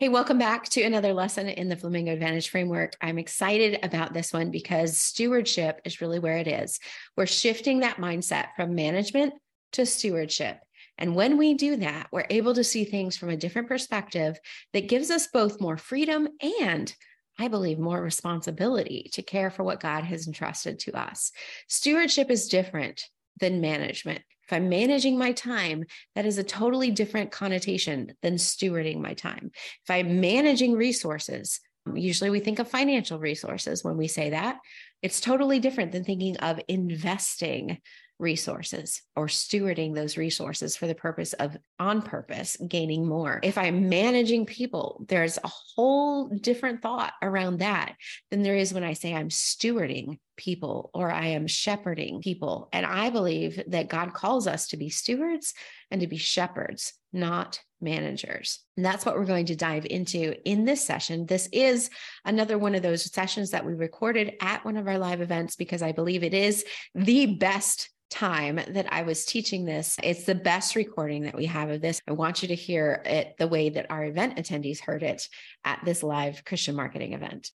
Hey, welcome back to another lesson in the Flamingo Advantage framework. I'm excited about this one because stewardship is really where it is. We're shifting that mindset from management to stewardship. And when we do that, we're able to see things from a different perspective that gives us both more freedom and I believe, more responsibility to care for what God has entrusted to us. Stewardship is different than management. If I'm managing my time, that is a totally different connotation than stewarding my time. If I'm managing resources, usually we think of financial resources when we say that. It's totally different than thinking of investing resources or stewarding those resources for the purpose of on purpose gaining more. If I'm managing people, there's a whole different thought around that than there is when I say I'm stewarding people or I am shepherding people. And I believe that God calls us to be stewards and to be shepherds, not managers. And that's what we're going to dive into in this session. This is another one of those sessions that we recorded at one of our live events because I believe it is the best time that I was teaching this. It's the best recording that we have of this. I want you to hear it the way that our event attendees heard it at this live Christian marketing event.